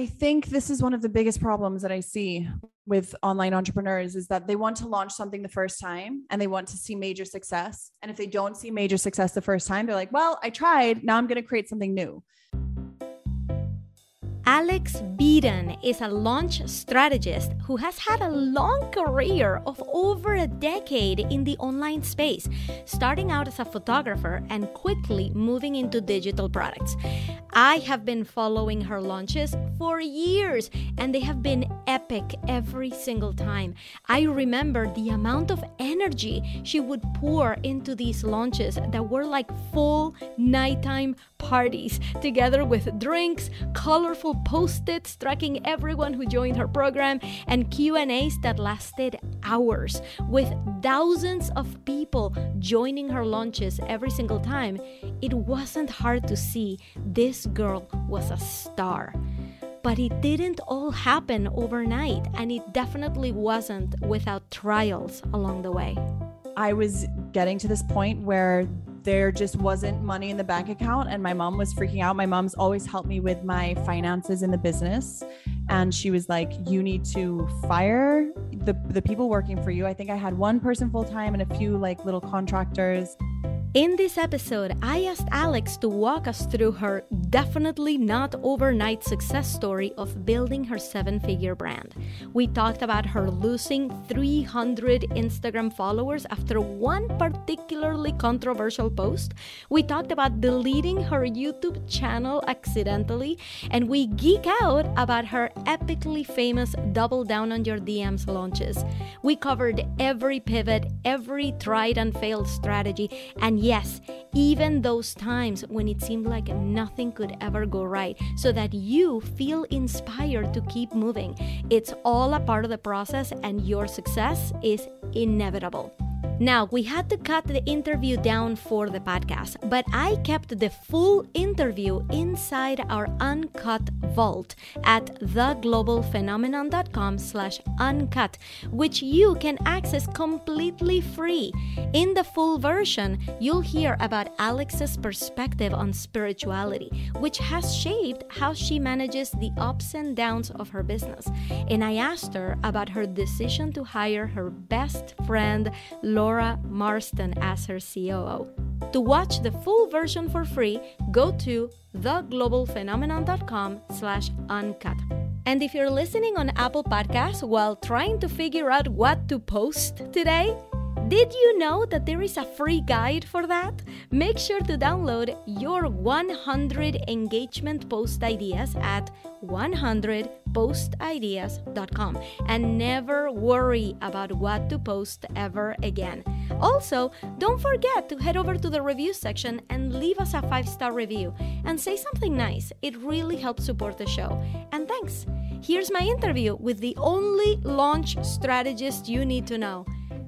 I think this is one of the biggest problems that I see with online entrepreneurs is that they want to launch something the first time and they want to see major success. And if they don't see major success the first time, they're like, well, I tried. Now I'm going to create something new. Alex Beadon is a launch strategist who has had a long career of over a decade in the online space, starting out as a photographer and quickly moving into digital products. I have been following her launches for years, and they have been epic every single time. I remember the amount of energy she would pour into these launches that were like full nighttime parties, together with drinks, colorful post-its tracking everyone who joined her program and Q&As that lasted hours with thousands of people joining her launches every single time. It wasn't hard to see this girl was a star. But it didn't all happen overnight, and it definitely wasn't without trials along the way. I was getting to this point where there just wasn't money in the bank account and my mom was freaking out. My mom's always helped me with my finances in the business and she was like you need to fire the the people working for you. I think I had one person full time and a few like little contractors in this episode, I asked Alex to walk us through her definitely not overnight success story of building her seven figure brand. We talked about her losing 300 Instagram followers after one particularly controversial post. We talked about deleting her YouTube channel accidentally, and we geek out about her epically famous Double Down on Your DMs launches. We covered every pivot, every tried and failed strategy, and yes, even those times when it seemed like nothing could ever go right, so that you feel inspired to keep moving. It's all a part of the process, and your success is inevitable. Now, we had to cut the interview down for the podcast, but I kept the full interview inside our uncut vault at theglobalphenomenon.com slash uncut, which you can access completely free. In the full version, you'll hear about Alex's perspective on spirituality, which has shaped how she manages the ups and downs of her business. And I asked her about her decision to hire her best friend, Laura Marston as her COO. To watch the full version for free, go to theglobalphenomenon.com slash uncut. And if you're listening on Apple Podcasts while trying to figure out what to post today, did you know that there is a free guide for that? Make sure to download your 100 engagement post ideas at 100postideas.com and never worry about what to post ever again. Also, don't forget to head over to the review section and leave us a five star review and say something nice. It really helps support the show. And thanks. Here's my interview with the only launch strategist you need to know.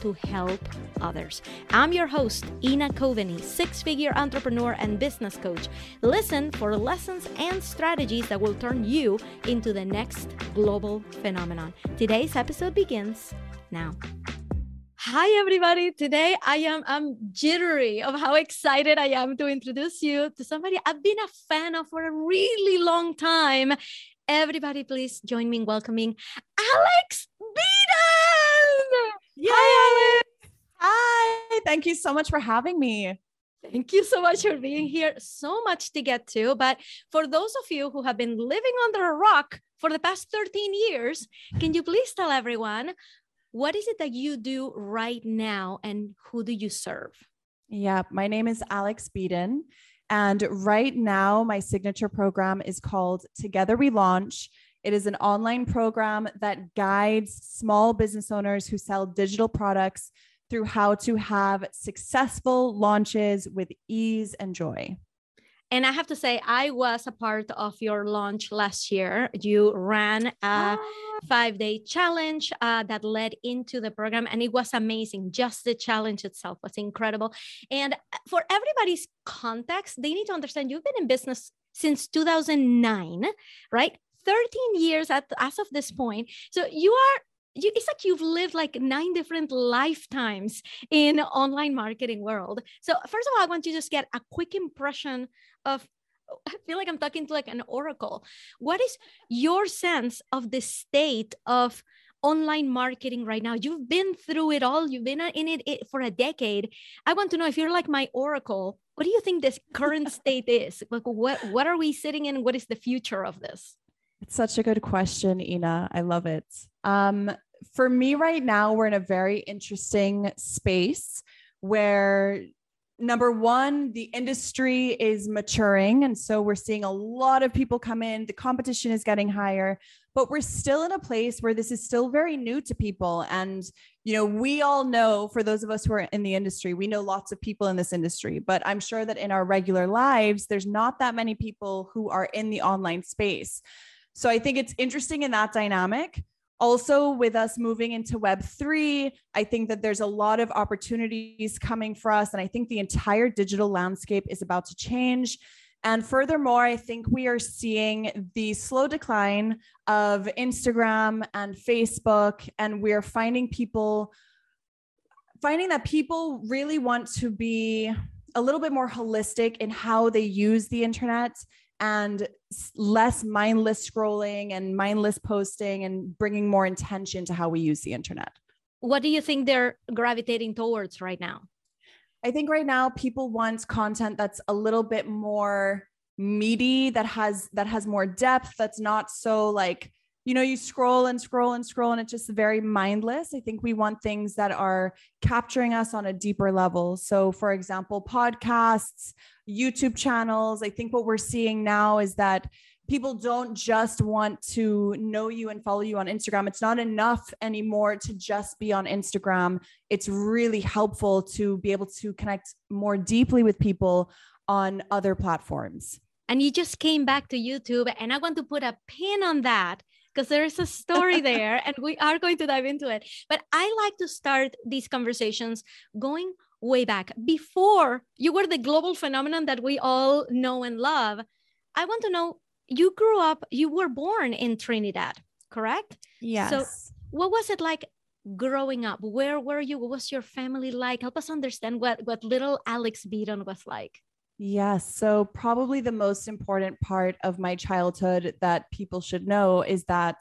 to help others. I'm your host, Ina Coveney, six figure entrepreneur and business coach. Listen for lessons and strategies that will turn you into the next global phenomenon. Today's episode begins now. Hi everybody. Today I am I'm jittery of how excited I am to introduce you to somebody I've been a fan of for a really long time. Everybody please join me in welcoming Alex Beadon. Yay! Hi, Alex. Hi. Thank you so much for having me. Thank you so much for being here. So much to get to. But for those of you who have been living under a rock for the past 13 years, can you please tell everyone what is it that you do right now and who do you serve? Yeah, my name is Alex Beadon. And right now, my signature program is called Together We Launch. It is an online program that guides small business owners who sell digital products through how to have successful launches with ease and joy. And I have to say, I was a part of your launch last year. You ran a ah. five day challenge uh, that led into the program, and it was amazing. Just the challenge itself was incredible. And uh, for everybody's context, they need to understand you've been in business since 2009, right? 13 years at, as of this point. So you are you, it's like you've lived like nine different lifetimes in online marketing world. So first of all i want you to just get a quick impression of i feel like i'm talking to like an oracle. What is your sense of the state of online marketing right now? You've been through it all. You've been in it for a decade. I want to know if you're like my oracle what do you think this current state is? Like what what are we sitting in? What is the future of this it's such a good question, Ina. I love it. Um, for me, right now, we're in a very interesting space where number one, the industry is maturing. And so we're seeing a lot of people come in, the competition is getting higher, but we're still in a place where this is still very new to people. And, you know, we all know, for those of us who are in the industry, we know lots of people in this industry, but I'm sure that in our regular lives, there's not that many people who are in the online space. So I think it's interesting in that dynamic. Also, with us moving into Web3, I think that there's a lot of opportunities coming for us. And I think the entire digital landscape is about to change. And furthermore, I think we are seeing the slow decline of Instagram and Facebook, and we're finding people finding that people really want to be a little bit more holistic in how they use the internet and less mindless scrolling and mindless posting and bringing more intention to how we use the internet. What do you think they're gravitating towards right now? I think right now people want content that's a little bit more meaty that has that has more depth that's not so like you know, you scroll and scroll and scroll, and it's just very mindless. I think we want things that are capturing us on a deeper level. So, for example, podcasts, YouTube channels. I think what we're seeing now is that people don't just want to know you and follow you on Instagram. It's not enough anymore to just be on Instagram. It's really helpful to be able to connect more deeply with people on other platforms. And you just came back to YouTube, and I want to put a pin on that because there's a story there and we are going to dive into it. But I like to start these conversations going way back before you were the global phenomenon that we all know and love. I want to know you grew up, you were born in Trinidad, correct? Yes. So, what was it like growing up? Where were you? What was your family like? Help us understand what, what little Alex Beadon was like. Yes. So, probably the most important part of my childhood that people should know is that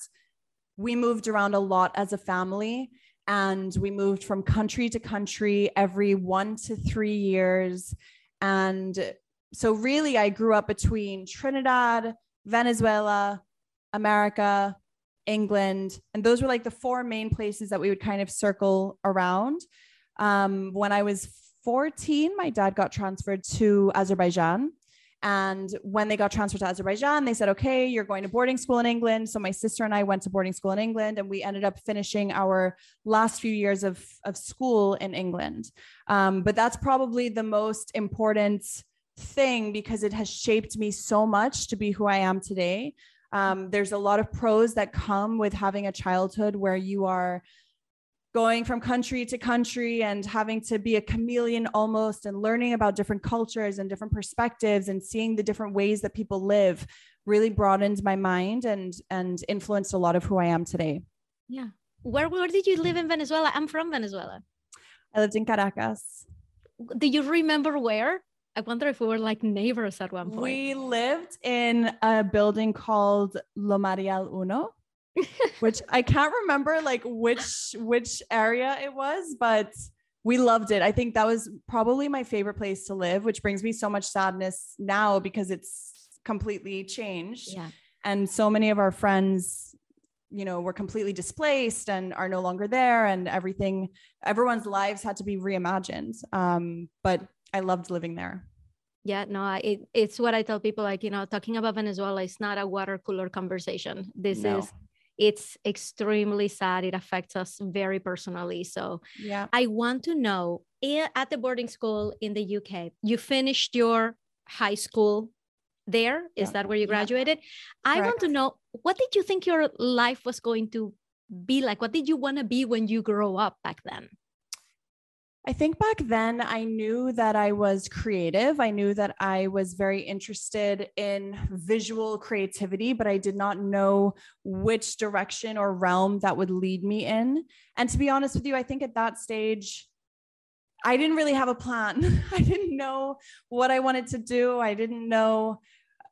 we moved around a lot as a family and we moved from country to country every one to three years. And so, really, I grew up between Trinidad, Venezuela, America, England. And those were like the four main places that we would kind of circle around. Um, when I was 14, my dad got transferred to Azerbaijan. And when they got transferred to Azerbaijan, they said, okay, you're going to boarding school in England. So my sister and I went to boarding school in England, and we ended up finishing our last few years of, of school in England. Um, but that's probably the most important thing because it has shaped me so much to be who I am today. Um, there's a lot of pros that come with having a childhood where you are going from country to country and having to be a chameleon almost and learning about different cultures and different perspectives and seeing the different ways that people live really broadened my mind and and influenced a lot of who I am today. Yeah. Where where did you live in Venezuela? I'm from Venezuela. I lived in Caracas. Do you remember where? I wonder if we were like neighbors at one point. We lived in a building called Lo Marial Uno which I can't remember like which which area it was, but we loved it. I think that was probably my favorite place to live, which brings me so much sadness now because it's completely changed. Yeah. And so many of our friends, you know, were completely displaced and are no longer there and everything everyone's lives had to be reimagined. Um, but I loved living there. Yeah, no, it, it's what I tell people like, you know, talking about Venezuela is not a water cooler conversation. This no. is it's extremely sad. It affects us very personally. So yeah, I want to know eh, at the boarding school in the UK, you finished your high school there is Yeah. that where you Yeah. graduated i want to know what did you think your life was going to be like what did you want to be when you grow up back then I think back then I knew that I was creative. I knew that I was very interested in visual creativity, but I did not know which direction or realm that would lead me in. And to be honest with you, I think at that stage, I didn't really have a plan. I didn't know what I wanted to do. I didn't know.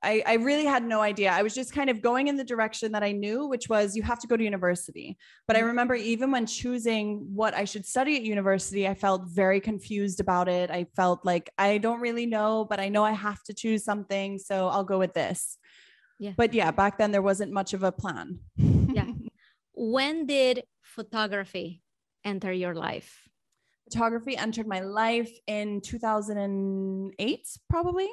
I, I really had no idea. I was just kind of going in the direction that I knew, which was you have to go to university. But I mm-hmm. remember even when choosing what I should study at university, I felt very confused about it. I felt like I don't really know, but I know I have to choose something. So I'll go with this. Yeah. But yeah, back then there wasn't much of a plan. Yeah. when did photography enter your life photography entered my life in 2008 probably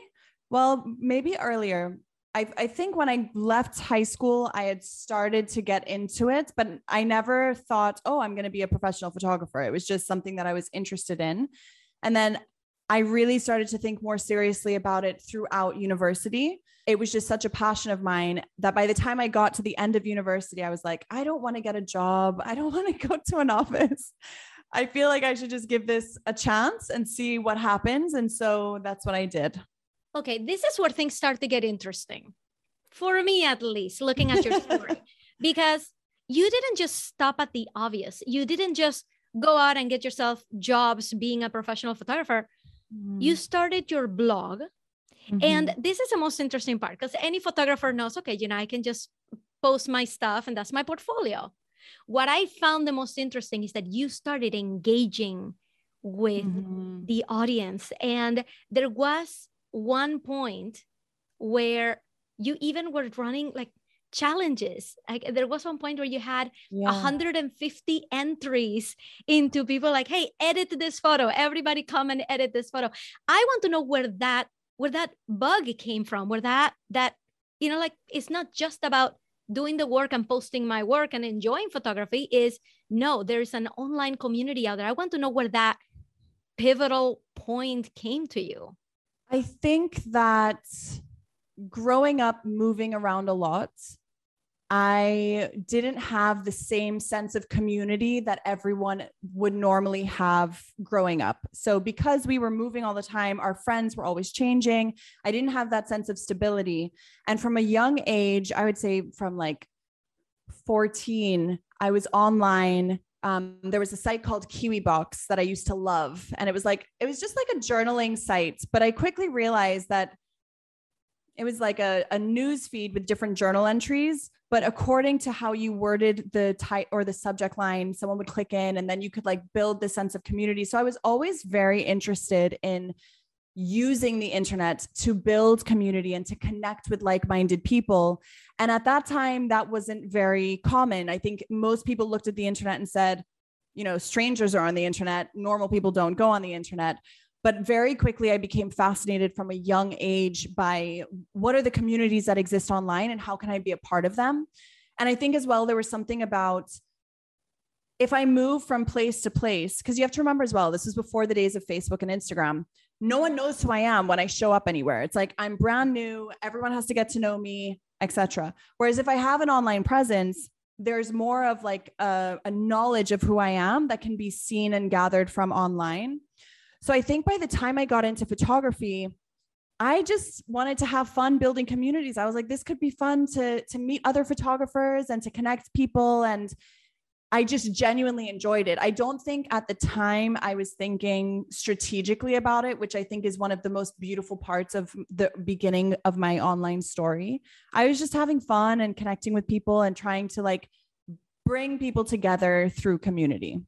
well maybe earlier. I, I think when i left high school i had started to get into it but i never thought oh i'm going to be a professional photographer. It was just something that i was interested in. And then i really started to think more seriously about it throughout university. It was just such a passion of mine that by the time i got to the end of university i was like i don't want to get a job. I don't want to go to an office. I feel like I should just give this a chance and see what happens. And so that's what I did. Okay this is where things start to get interesting. For me at least looking at your story. Because you didn't just stop at the obvious. You didn't just go out and get yourself jobs being a professional photographer. You started your blog. Mhm. and this is the most interesting part because any photographer knows okay you know i can just post my stuff and that's my portfolio. What i found the most interesting is that you started engaging with Mhm. the audience. And there was one point where you even were running like challenges. Like there was one point where you had yeah. 150 entries into people like, hey, edit this photo. Everybody come and edit this photo. I want to know where that where that bug came from, where that that, you know, like it's not just about doing the work and posting my work and enjoying photography is no there's an online community out there i want to know where that pivotal point came to you I think that growing up, moving around a lot, I didn't have the same sense of community that everyone would normally have growing up. So, because we were moving all the time, our friends were always changing. I didn't have that sense of stability. And from a young age, I would say from like 14, I was online. Um, there was a site called Kiwi Box that I used to love. And it was like, it was just like a journaling site. But I quickly realized that it was like a, a news feed with different journal entries. But according to how you worded the type or the subject line, someone would click in and then you could like build the sense of community. So I was always very interested in using the internet to build community and to connect with like-minded people. And at that time that wasn't very common. I think most people looked at the internet and said you know strangers are on the internet normal people don't go on the internet. But very quickly i became fascinated from a young age by what are the communities that exist online and how can i be a part of them? And i think as well there was something about if i move from place to place because you have to remember as well this is before the days of facebook and instagram no one knows who I am when I show up anywhere. It's like I'm brand new, everyone has to get to know me, etc. Whereas if I have an online presence, there's more of like a, a, knowledge of who I am that can be seen and gathered from online. So I think by the time I got into photography, I just wanted to have fun building communities. I was like, this could be fun to to meet other photographers and to connect people and I just genuinely enjoyed it. I don't think at the time I was thinking strategically about it, which I think is one of the most beautiful parts of the beginning of my online story. I was just having fun and connecting with people and trying to like bring people together through community.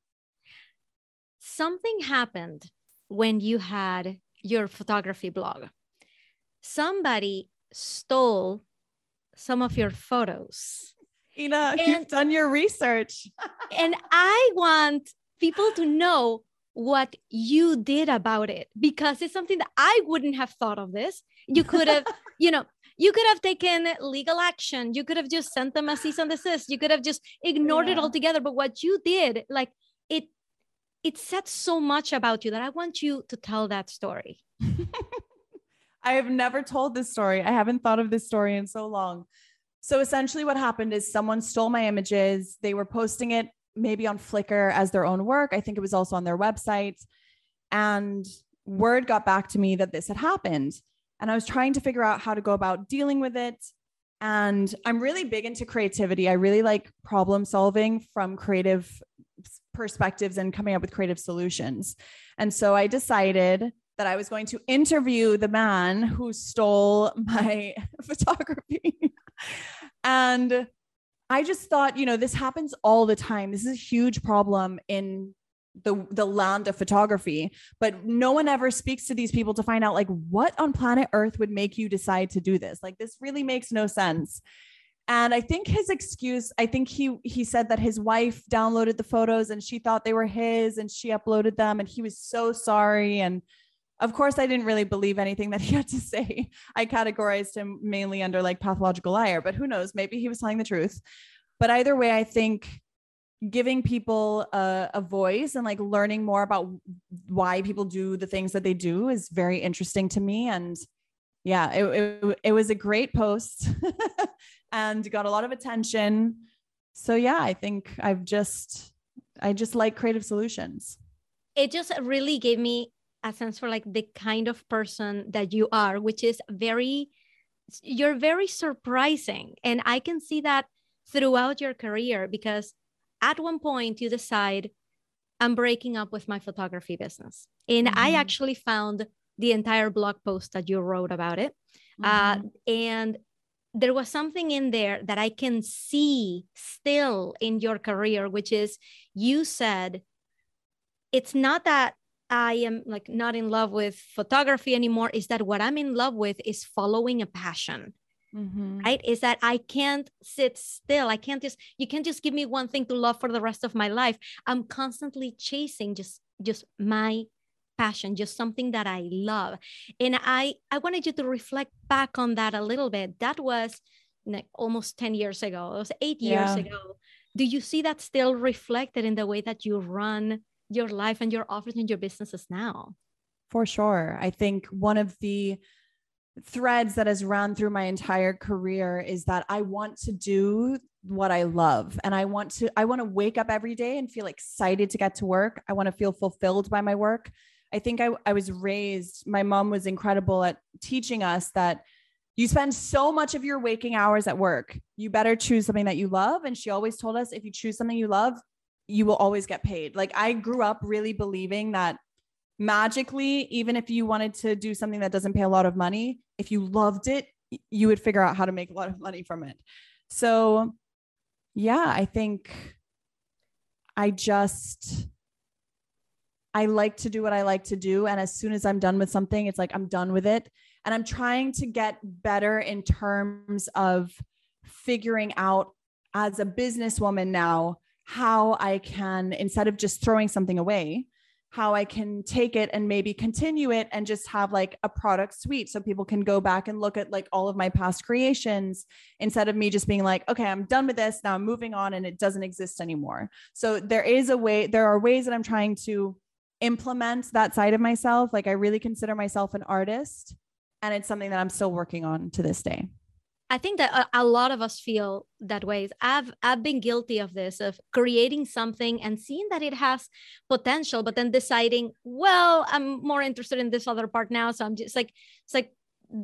Something happened when you had your photography blog. Somebody stole some of your photos. Ina, and, you've done your research. and I want people to know what you did about it because it's something that I wouldn't have thought of this. You could have, you know, you could have taken legal action. You could have just sent them a cease and desist. You could have just ignored yeah. it altogether. But what you did, like it, it said so much about you that I want you to tell that story. I have never told this story. I haven't thought of this story in so long. So essentially, what happened is someone stole my images. They were posting it maybe on Flickr as their own work. I think it was also on their website. And word got back to me that this had happened. And I was trying to figure out how to go about dealing with it. And I'm really big into creativity. I really like problem solving from creative perspectives and coming up with creative solutions. And so I decided that I was going to interview the man who stole my photography. And I just thought, you know, this happens all the time. This is a huge problem in the the land of photography, but no one ever speaks to these people to find out like what on planet Earth would make you decide to do this. Like this really makes no sense. And I think his excuse, I think he he said that his wife downloaded the photos and she thought they were his and she uploaded them and he was so sorry and of course I didn't really believe anything that he had to say. I categorized him mainly under like pathological liar, but who knows, maybe he was telling the truth. But either way, I think giving people a, a, voice and like learning more about why people do the things that they do is very interesting to me and yeah it, it, it was a great post and got a lot of attention so yeah i think i've just i just like creative solutions it just really gave me a sense for like the kind of person that you are which is very you're very surprising and i can see that throughout your career because at one point you decide i'm breaking up with my photography business and mm-hmm. i actually found the entire blog post that you wrote about it uh, mm-hmm. uh, and there was something in there that i can see still in your career which is you said it's not that i am like not in love with photography anymore is that what i'm in love with is following a passion mm-hmm. right? Is that i can't sit still. I can't just you can't just give me one thing to love for the rest of my life. I'm constantly chasing just just my passion just something that i love. And i i wanted you to reflect back on that a little bit. That was like almost 10 years ago. It was eight years yeah. ago. Do you see that still reflected in the way that you run your life and your office and your businesses now for sure i think one of the threads that has run through my entire career is that I want to do what I love and I want to I want to wake up every day and feel excited to get to work. I want to feel fulfilled by my work. I think I, I was raised, my mom was incredible at teaching us that you spend so much of your waking hours at work. You better choose something that you love. And she always told us if you choose something you love, you will always get paid. Like I grew up really believing that magically, even if you wanted to do something that doesn't pay a lot of money, if you loved it, you would figure out how to make a lot of money from it. So, yeah, I think I just I like to do what I like to do and as soon as I'm done with something, it's like I'm done with it. And I'm trying to get better in terms of figuring out as a businesswoman now how I can instead of just throwing something away, how I can take it and maybe continue it and just have like a product suite so people can go back and look at like all of my past creations instead of me just being like, okay, I'm done with this. Now I'm moving on and it doesn't exist anymore. So there is a way, there are ways that I'm trying to implement that side of myself. Like I really consider myself an artist and it's something that I'm still working on to this day. I think that a, lot of us feel that way. I've I've been guilty of this of creating something and seeing that it has potential, but then deciding, well, I'm more interested in this other part now, so I'm just like it's like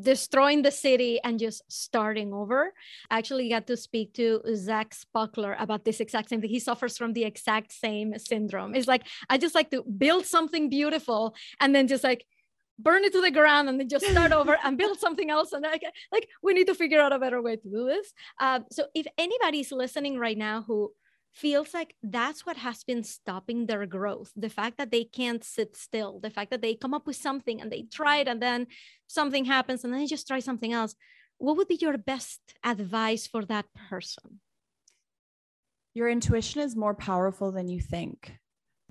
destroying the city and just starting over. I actually got to speak to Zach Spuckler about this exact same thing. He suffers from the exact same syndrome. It's like I just like to build something beautiful and then just like burn it to the ground and then just start over and build something else. And like, like we need to figure out a better way to do this. Uh, so if anybody's listening right now who feels like that's what has been stopping their growth the fact that they can't sit still the fact that they come up with something and they try it and then something happens and then they just try something else what would be your best advice for that person? Your intuition is more powerful than you think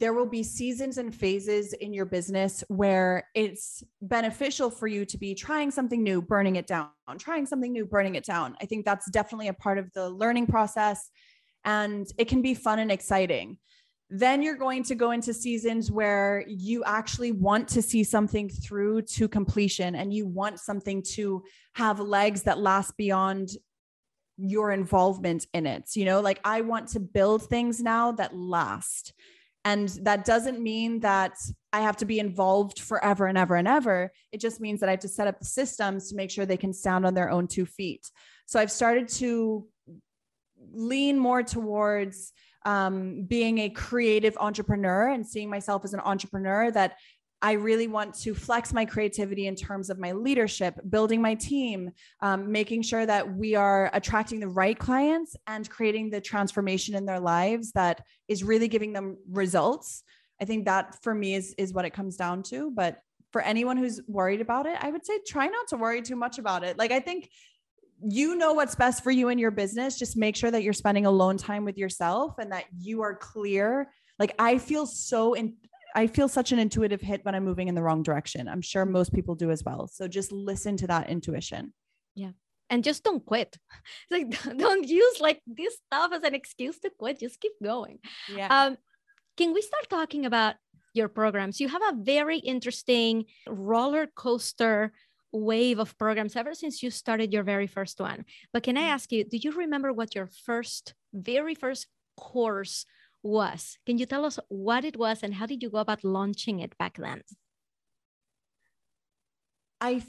there will be seasons and phases in your business where it's beneficial for you to be trying something new, burning it down, trying something new, burning it down. I think that's definitely a part of the learning process and it can be fun and exciting. then you're going to go into seasons where you actually want to see something through to completion and you want something to have legs that last beyond your involvement in it. You know, like I want to build things now that last. And that doesn't mean that I have to be involved forever and ever and ever. It just means that I have to set up the systems to make sure they can stand on their own two feet. So I've started to lean more towards um, being a creative entrepreneur and seeing myself as an entrepreneur that I really want to flex my creativity in terms of my leadership, building my team, um, making sure that we are attracting the right clients and creating the transformation in their lives that is really giving them results. I think that for me is is what it comes down to. But for anyone who's worried about it, I would say try not to worry too much about it. Like I think you know what's best for you in your business. Just make sure that you're spending alone time with yourself and that you are clear. Like I feel so in I feel such an intuitive hit when I'm moving in the wrong direction. I'm sure most people do as well. So just listen to that intuition. Yeah. And just don't quit. It's Like don't use like this stuff as an excuse to quit. Just keep going. Yeah. Um, can we start talking about your programs? You have a very interesting roller coaster wave of programs ever since you started your very first one. But can I mm. ask you, do you remember what your first, very first course was? Can you tell us what it was and how did you go about launching it back then? I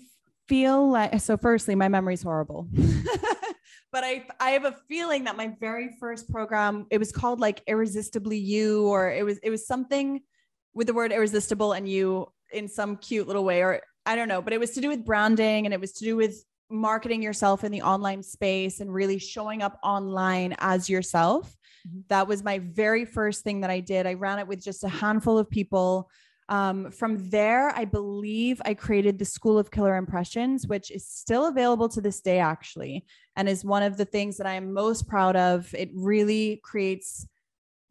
feel like so firstly my memory's horrible. but I I have a feeling that my very first program it was called like irresistibly you or it was it was something with the word irresistible and you in some cute little way or I don't know, but it was to do with branding and it was to do with marketing yourself in the online space and really showing up online as yourself. Mm-hmm. That was my very first thing that I did. I ran it with just a handful of people. Um, from there, I believe I created the School of Killer Impressions, which is still available to this day, actually, and is one of the things that I'm most proud of. It really creates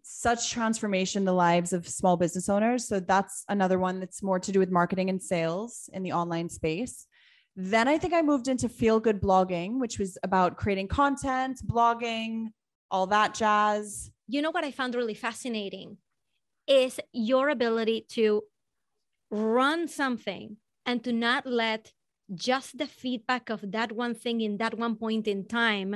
such transformation in the lives of small business owners. So that's another one that's more to do with marketing and sales in the online space. Then I think I moved into feel good blogging, which was about creating content, blogging, all that jazz. You know what I found really fascinating is your ability to run something and to not let just the feedback of that one thing in that one point in time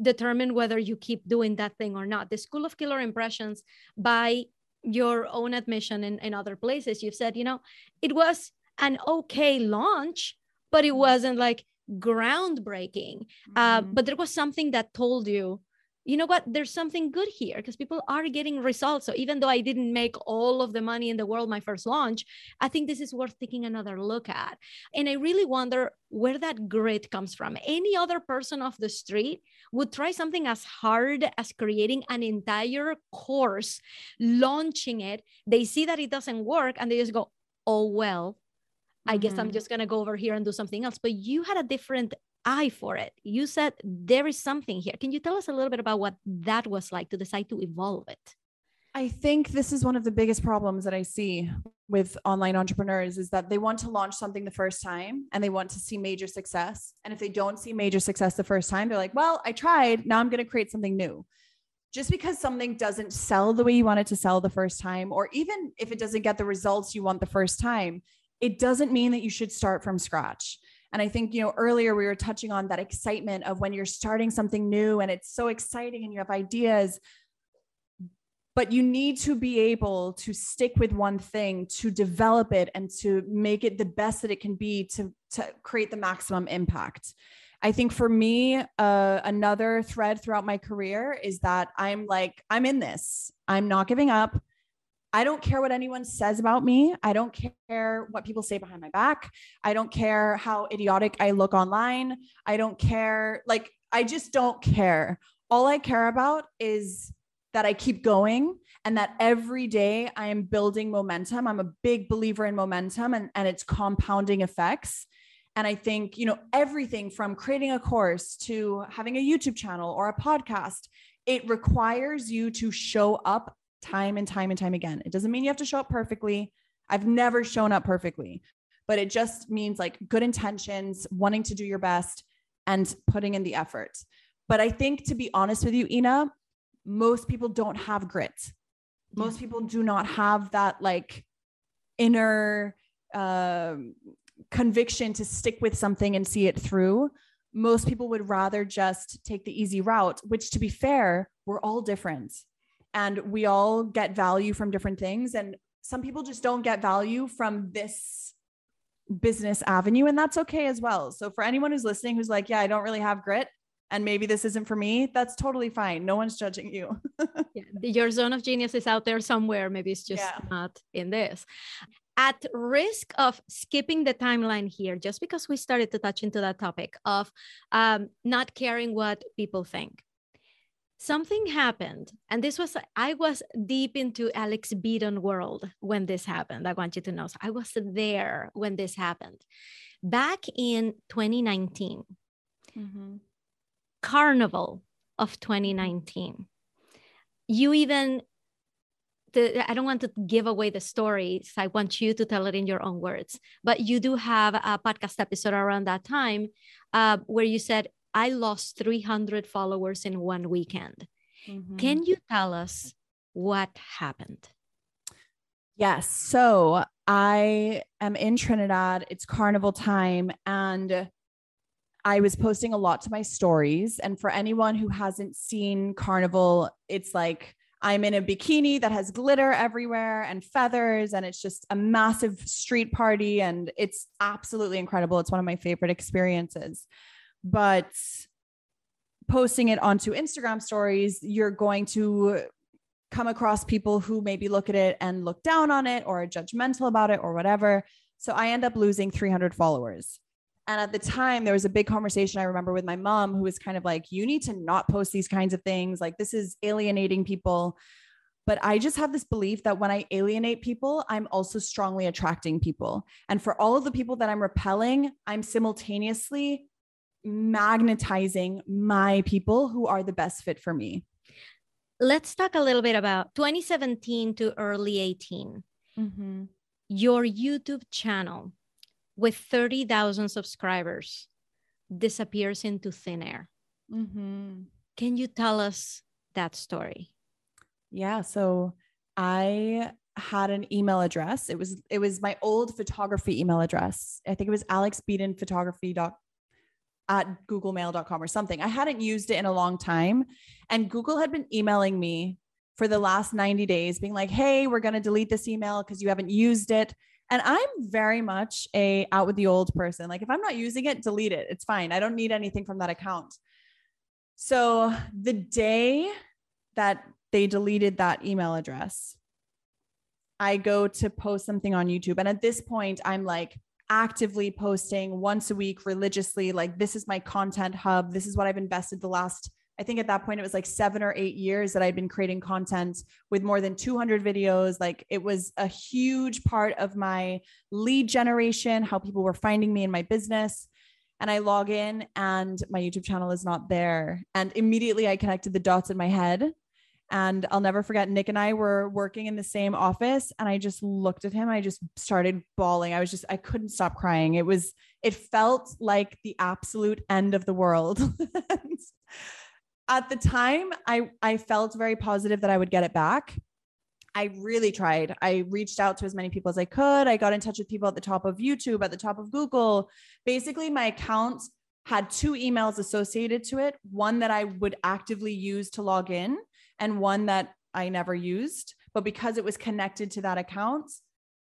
determine whether you keep doing that thing or not. The School of Killer Impressions, by your own admission in, in other places, you've said, you know, it was an okay launch, but it wasn't like groundbreaking. Uh, mm-hmm. Uh, but there was something that told you, you know what? There's something good here because people are getting results. So even though i didn't make all of the money in the world my first launch i think this is worth taking another look at. And i really wonder where that grit comes from. Any other person off the street would try something as hard as creating an entire course launching it. They see that it doesn't work and they just go oh well I guess I'm mm-hmm. just going to go over here and do something else. But you had a different eye for it. You said there is something here. Can you tell us a little bit about what that was like to decide to evolve it? I think this is one of the biggest problems that I see with online entrepreneurs is that they want to launch something the first time and they want to see major success. And if they don't see major success the first time, they're like, well, I tried. Now I'm going to create something new. Just because something doesn't sell the way you want it to sell the first time, or even if it doesn't get the results you want the first time, it doesn't mean that you should start from scratch. And I think, you know, earlier we were touching on that excitement of when you're starting something new and it's so exciting and you have ideas. But you need to be able to stick with one thing, to develop it and to make it the best that it can be to, to create the maximum impact. I think for me, uh, another thread throughout my career is that I'm like, I'm in this. I'm not giving up. I don't care what anyone says about me. I don't care what people say behind my back. I don't care how idiotic I look online. I don't care. Like, I just don't care. All I care about is that I keep going and that every day I am building momentum. I'm a big believer in momentum and, and its compounding effects. And I think, you know, everything from creating a course to having a YouTube channel or a podcast, it requires you to show up time and time and time again. It doesn't mean you have to show up perfectly. I've never shown up perfectly, but it just means like good intentions, wanting to do your best and putting in the effort. But I think to be honest with you, Ina, most people don't have grit. Most people do not have that like inner um conviction to stick with something and see it through. Most people would rather just take the easy route, which to be fair, we're all different and we all get value from different things. And some people just don't get value from this business avenue, and that's okay as well. So, for anyone who's listening who's like, yeah, I don't really have grit, and maybe this isn't for me, that's totally fine. No one's judging you. yeah, your zone of genius is out there somewhere. Maybe it's just yeah. not in this. At risk of skipping the timeline here, just because we started to touch into that topic of um, not caring what people think, something happened and this was i was deep into alex beadon world when this happened i want you to know so i was there when this happened back in 2019 mm-hmm. carnival of 2019 you even the, I don't want to give away the story. So I want you to tell it in your own words. But you do have a podcast episode around that time uh, where you said I lost 300 followers in one weekend. Mm-hmm. Can you tell us what happened? Yes. So I am in Trinidad. It's carnival time. And I was posting a lot to my stories. And for anyone who hasn't seen carnival, it's like I'm in a bikini that has glitter everywhere and feathers. And it's just a massive street party. And it's absolutely incredible. It's one of my favorite experiences but posting it onto Instagram stories, you're going to come across people who maybe look at it and look down on it or are judgmental about it or whatever. So I end up losing 300 followers. And at the time, there was a big conversation I remember with my mom, who was kind of like, You need to not post these kinds of things. Like, this is alienating people. But I just have this belief that when I alienate people, I'm also strongly attracting people. And for all of the people that I'm repelling, I'm simultaneously magnetizing my people who are the best fit for me. Let's talk a little bit about 2017 to early 18. Mm-hmm. Your YouTube channel with 30,000 subscribers disappears into thin air. Mm-hmm. Can you tell us that story? Yeah. So I had an email address. It was it was my old photography email address. I think it was alexbeadonphotography.com at googlemail.com or something. I hadn't used it in a long time. And Google had been emailing me for the last 90 days, being like, hey, we're going to delete this email because you haven't used it. And I'm very much a out with the old person. Like if I'm not using it, delete it. It's fine. I don't need anything from that account. So the day that they deleted that email address, I go to post something on YouTube. And at this point, I'm like, actively posting once a week religiously like this is my content hub. This is what i've invested the last i think at that point it was like 7 or 8 years that i'd been creating content with more than 200 videos. Like it was a huge part of my lead generation how people were finding me in my business. And I log in and my YouTube channel is not there. And immediately I connected the dots in my head and I'll never forget, Nick and I were working in the same office. And I just looked at him. I just started bawling. I was just, I couldn't stop crying. It was, it felt like the absolute end of the world. at the time, I, I felt very positive that I would get it back. I really tried. I reached out to as many people as I could. I got in touch with people at the top of YouTube, at the top of Google. Basically, my account had two emails associated to it one that I would actively use to log in, and one that I never used. But because it was connected to that account,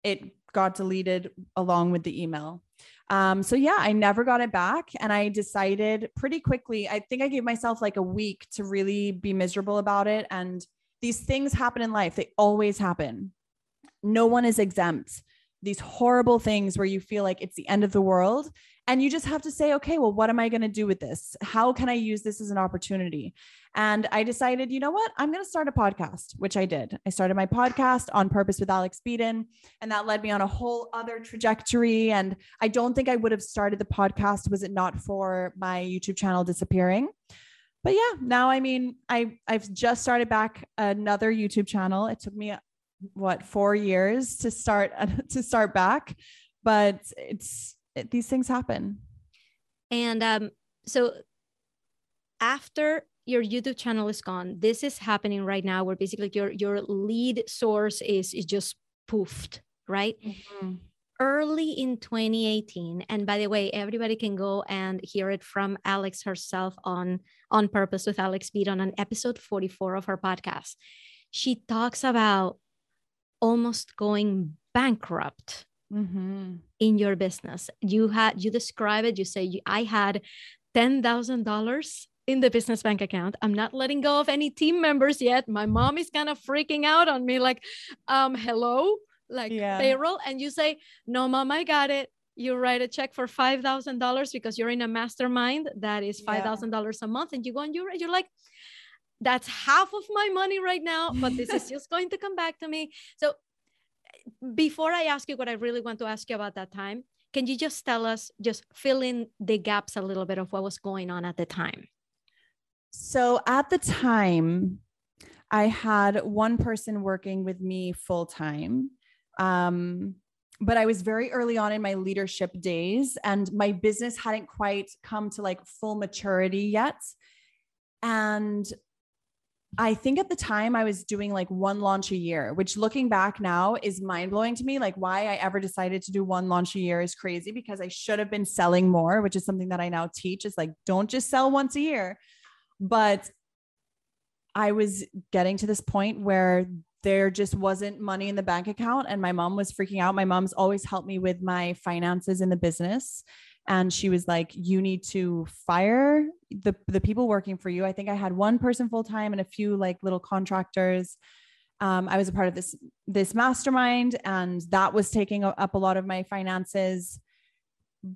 it got deleted along with the email. Um, so yeah, I never got it back. And I decided pretty quickly, I think I gave myself like a week to really be miserable about it. And these things happen in life, they always happen. No one is exempt. These horrible things where you feel like it's the end of the world. And you just have to say, okay, well, what am I going to do with this? How can I use this as an opportunity? And I decided, you know what? I'm going to start a podcast, which I did. I started my podcast on purpose with Alex Beadon, and that led me on a whole other trajectory. And I don't think I would have started the podcast was it not for my YouTube channel disappearing. But yeah, now I mean, I I've just started back another YouTube channel. It took me what four years to start to start back, but it's it, these things happen. And um, so after your YouTube channel is gone. This is happening right now where basically your your lead source is is just poofed, right? Mm-hmm. Early in 2018, and by the way, everybody can go and hear it from Alex herself on on purpose with Alex Beadon an episode 44 of her podcast. She talks about almost going bankrupt mm-hmm. in your business. You had you describe it. You say you, I had ten thousand dollars in the business bank account. I'm not letting go of any team members yet. My mom is kind of freaking out on me, like, um, hello, like yeah. payroll. And you say, no, mom, I got it. You write a check for five thousand dollars because you're in a mastermind that is five thousand yeah. dollars a month, and you go and you you're like, that's half of my money right now, but this is just going to come back to me. So before I ask you what I really want to ask you about that time, can you just tell us, just fill in the gaps a little bit of what was going on at the time? So at the time, I had one person working with me full time. Um, but I was very early on in my leadership days, and my business hadn't quite come to like full maturity yet. And I think at the time I was doing like one launch a year, which looking back now is mind blowing to me. Like, why I ever decided to do one launch a year is crazy because I should have been selling more, which is something that I now teach is like, don't just sell once a year. But I was getting to this point where there just wasn't money in the bank account and my mom was freaking out. My mom's always helped me with my finances in the business and she was like you need to fire the the people working for you. I think I had one person full time and a few like little contractors. Um, I was a part of this this mastermind and that was taking up a lot of my finances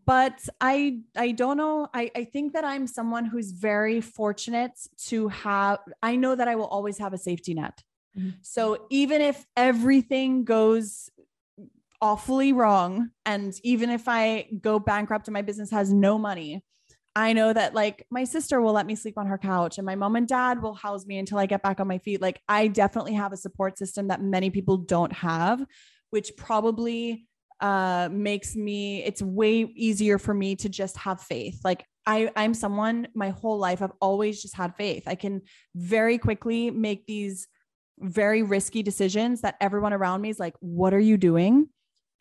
but i i don't know i i think that i'm someone who's very fortunate to have i know that i will always have a safety net mm-hmm. so even if everything goes awfully wrong and even if i go bankrupt and my business has no money i know that like my sister will let me sleep on her couch and my mom and dad will house me until i get back on my feet like i definitely have a support system that many people don't have which probably uh, makes me it's way easier for me to just have faith like I, I'm someone my whole life, I've always just had faith. I can very quickly make these very risky decisions that everyone around me is like, What are you doing?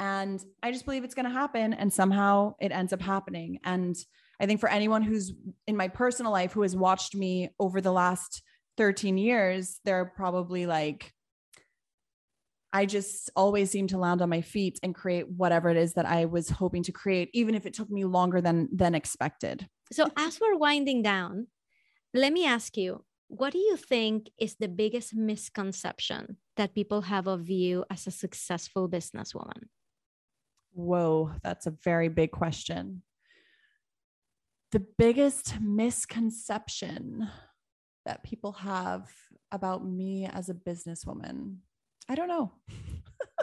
And I just believe it's going to happen. And somehow it ends up happening. And I think for anyone who's in my personal life who has watched me over the last 13 years, they're probably like, I just always seem to land on my feet and create whatever it is that I was hoping to create, even if it took me longer than than expected. So as we're winding down, let me ask you, what do you think is the biggest misconception that people have of you as a successful businesswoman? Whoa, that's a very big question. The biggest misconception that people have about me as a businesswoman I don't know.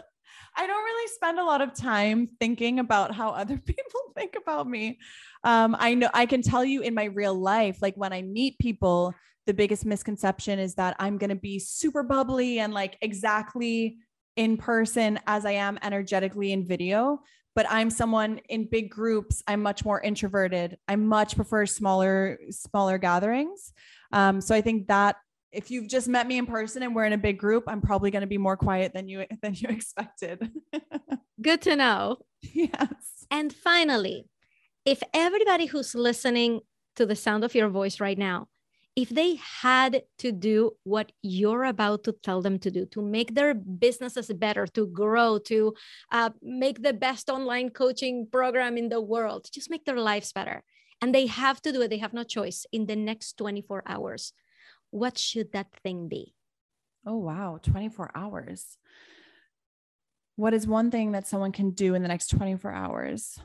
I don't really spend a lot of time thinking about how other people think about me. Um, I know I can tell you in my real life, like when I meet people, the biggest misconception is that I'm going to be super bubbly and like exactly in person as I am energetically in video. But I'm someone in big groups. I'm much more introverted. I much prefer smaller, smaller gatherings. Um, so I think that if you've just met me in person and we're in a big group, I'm probably going to be more quiet than you than you expected. Good to know. Yes. And finally, if everybody who's listening to the sound of your voice right now, if they had to do what you're about to tell them to do to make their businesses better, to grow, to uh, make the best online coaching program in the world, just make their lives better, and they have to do it, they have no choice in the next 24 hours what should that thing be? Oh, wow. 24 hours. What is one thing that someone can do in the next 24 hours?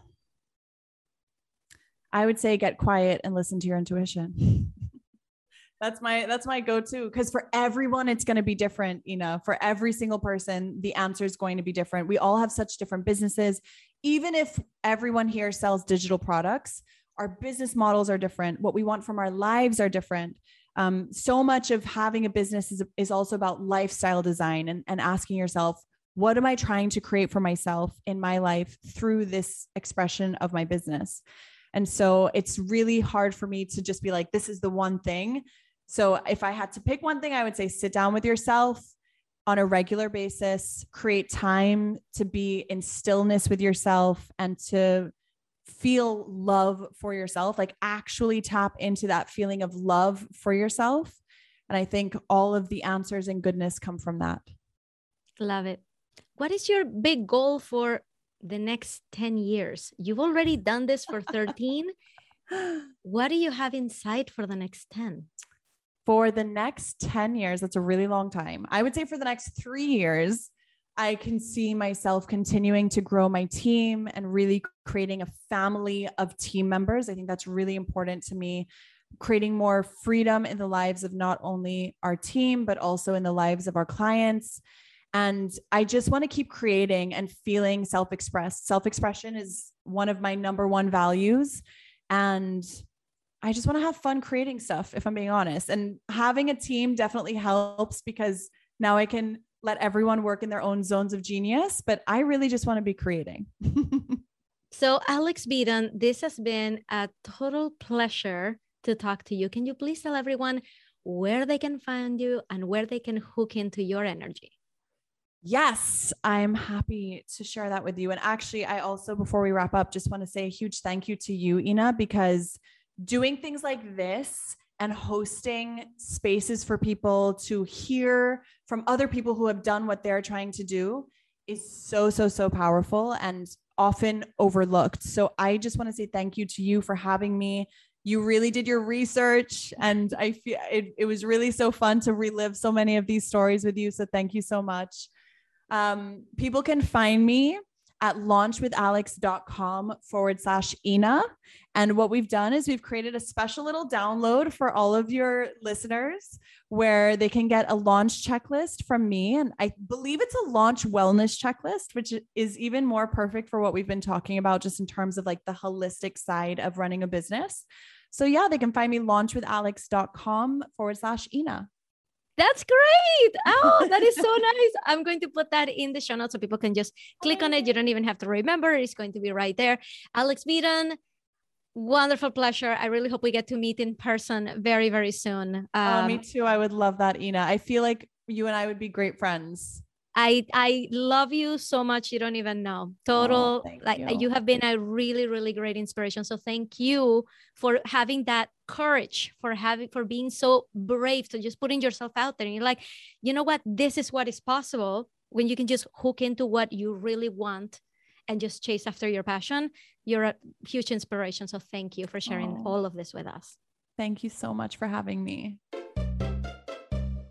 I would say get quiet and listen to your intuition. that's my that's my go-to because for everyone it's going to be different you know for every single person the answer is going to be different. We all have such different businesses. Even if everyone here sells digital products our business models are different. What we want from our lives are different. Um, so much of having a business is, is also about lifestyle design and, and asking yourself what am i trying to create for myself in my life through this expression of my business? And so it's really hard for me to just be like this is the one thing So if I had to pick one thing, I would say sit down with yourself on a regular basis, create time to be in stillness with yourself and to feel love for yourself, like actually tap into that feeling of love for yourself. And I think all of the answers and goodness come from that. Love it. What is your big goal for the next 10 years? You've already done this for 13. what do you have in sight for the next 10? For the next 10 years, that's a really long time. I would say for the next three years, I can see myself continuing to grow my team and really creating a family of team members. I think that's really important to me. Creating more freedom in the lives of not only our team, but also in the lives of our clients. And I just want to keep creating and feeling self expressed. Self expression is one of my number one values. And I just want to have fun creating stuff, if I'm being honest. And having a team definitely helps because now I can let everyone work in their own zones of genius. But I really just want to be creating. so, Alex Beadon, this has been a total pleasure to talk to you. Can you please tell everyone where they can find you and where they can hook into your energy? Yes, I'm happy to share that with you. And actually, I also, before we wrap up, just want to say a huge thank you to you, Ina, because doing things like this and hosting spaces for people to hear from other people who have done what they're trying to do is so, so, so powerful and often overlooked. So I just want to say thank you to you for having me. You really did your research, and I feel it, it was really so fun to relive so many of these stories with you. So thank you so much. Um, people can find me at launchwithalex.com forward slash Ina. And what we've done is we've created a special little download for all of your listeners where they can get a launch checklist from me. And I believe it's a launch wellness checklist, which is even more perfect for what we've been talking about, just in terms of like the holistic side of running a business. So, yeah, they can find me launchwithalex.com forward slash Ina. That's great. Oh, that is so nice. I'm going to put that in the show notes so people can just click on it. You don't even have to remember. It's going to be right there. Alex Beadon, wonderful pleasure. I really hope we get to meet in person very, very soon. Um, oh, me um, too. I would love that, Ina. I feel like you and I would be great friends. I I love you so much you don't even know. Oh, Total oh, like you. you. have been a really really great inspiration. So thank you for having that courage, for having for being so brave to just putting yourself out there. And you're like, you know what? This is what is possible when you can just hook into what you really want and just chase after your passion. You're a huge inspiration. So thank you for sharing oh. all of this with us. Thank you so much for having me.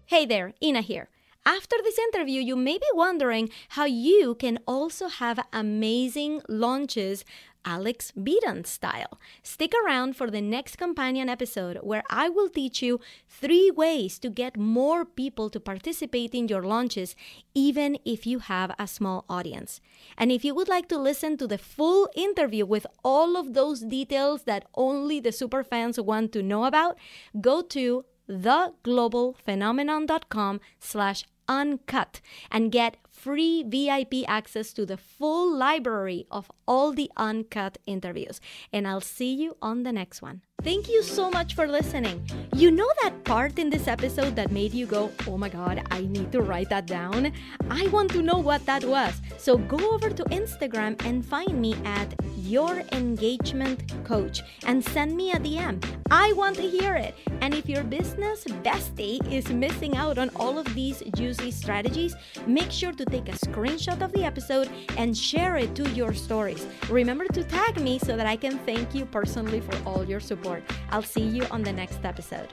Hey there, Ina here. After this interview, you may be wondering how you can also have amazing launches Alex Beadon style. Stick around for the next companion episode where I will teach you three ways to get more people to participate in your launches, even if you have a small audience. And if you would like to listen to the full interview with all of those details that only the superfans want to know about, go to theglobalphenomenon.com slash uncut and get free VIP access to the full library of all the uncut interviews. And I'll see you on the next one. Thank you so much for listening. You know that part in this episode that made you go, oh my God, I need to write that down? I want to know what that was. So go over to Instagram and find me at Your Engagement Coach and send me a DM. I want to hear it. And if your business bestie is missing out on all of these juicy strategies, make sure to take a screenshot of the episode and share it to your stories. Remember to tag me so that I can thank you personally for all your support. I'll see you on the next episode.